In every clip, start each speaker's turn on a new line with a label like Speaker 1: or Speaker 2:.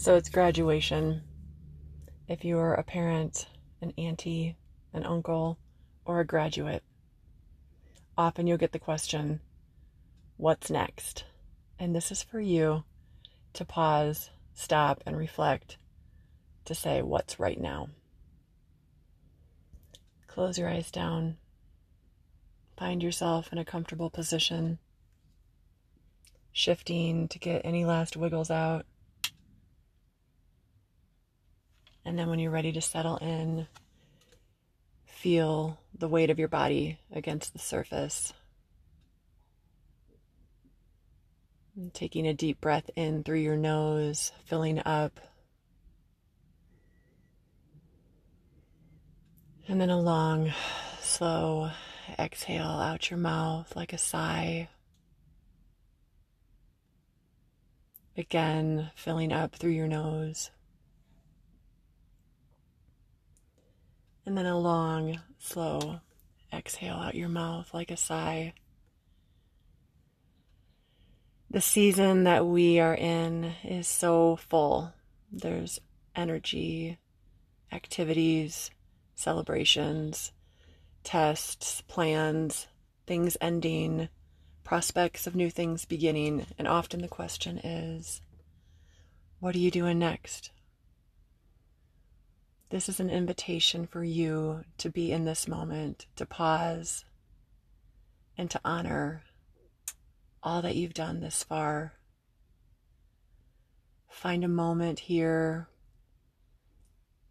Speaker 1: So it's graduation. If you're a parent, an auntie, an uncle, or a graduate, often you'll get the question, What's next? And this is for you to pause, stop, and reflect to say, What's right now? Close your eyes down. Find yourself in a comfortable position, shifting to get any last wiggles out. And then when you're ready to settle in, feel the weight of your body against the surface. And taking a deep breath in through your nose, filling up. And then a long, slow exhale out your mouth like a sigh. Again, filling up through your nose. And then a long, slow exhale out your mouth like a sigh. The season that we are in is so full. There's energy, activities, celebrations, tests, plans, things ending, prospects of new things beginning. And often the question is, what are you doing next? This is an invitation for you to be in this moment, to pause and to honor all that you've done this far. Find a moment here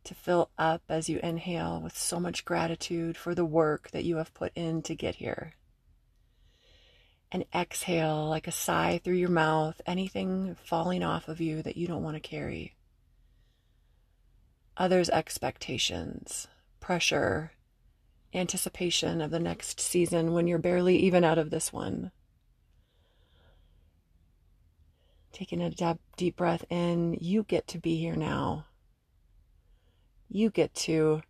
Speaker 1: to fill up as you inhale with so much gratitude for the work that you have put in to get here. And exhale like a sigh through your mouth, anything falling off of you that you don't want to carry others' expectations, pressure, anticipation of the next season when you're barely even out of this one. Taking a deep breath in, you get to be here now. You get to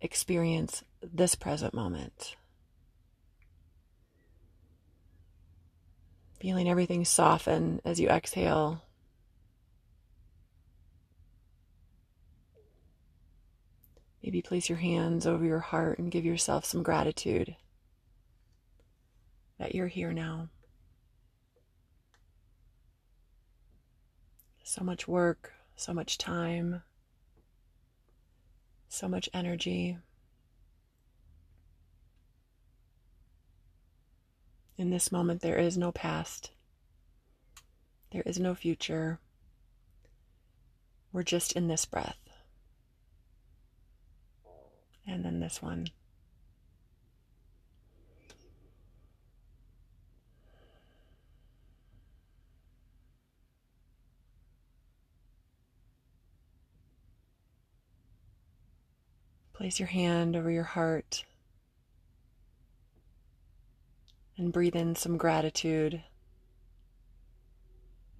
Speaker 1: experience this present moment. Feeling everything soften as you exhale Maybe place your hands over your heart and give yourself some gratitude that you're here now. So much work, so much time, so much energy. In this moment, there is no past, there is no future. We're just in this breath and then this one. Place your hand over your heart and breathe in some gratitude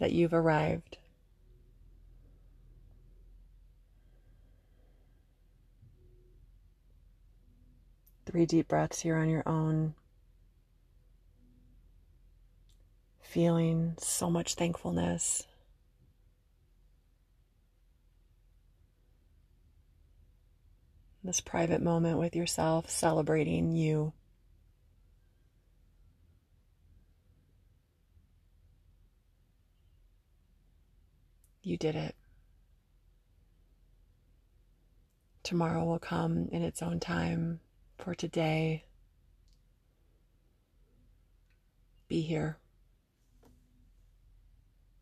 Speaker 1: that you've arrived. Three deep breaths here on your own. Feeling so much thankfulness. This private moment with yourself, celebrating you. You did it. Tomorrow will come in its own time for today. Be here.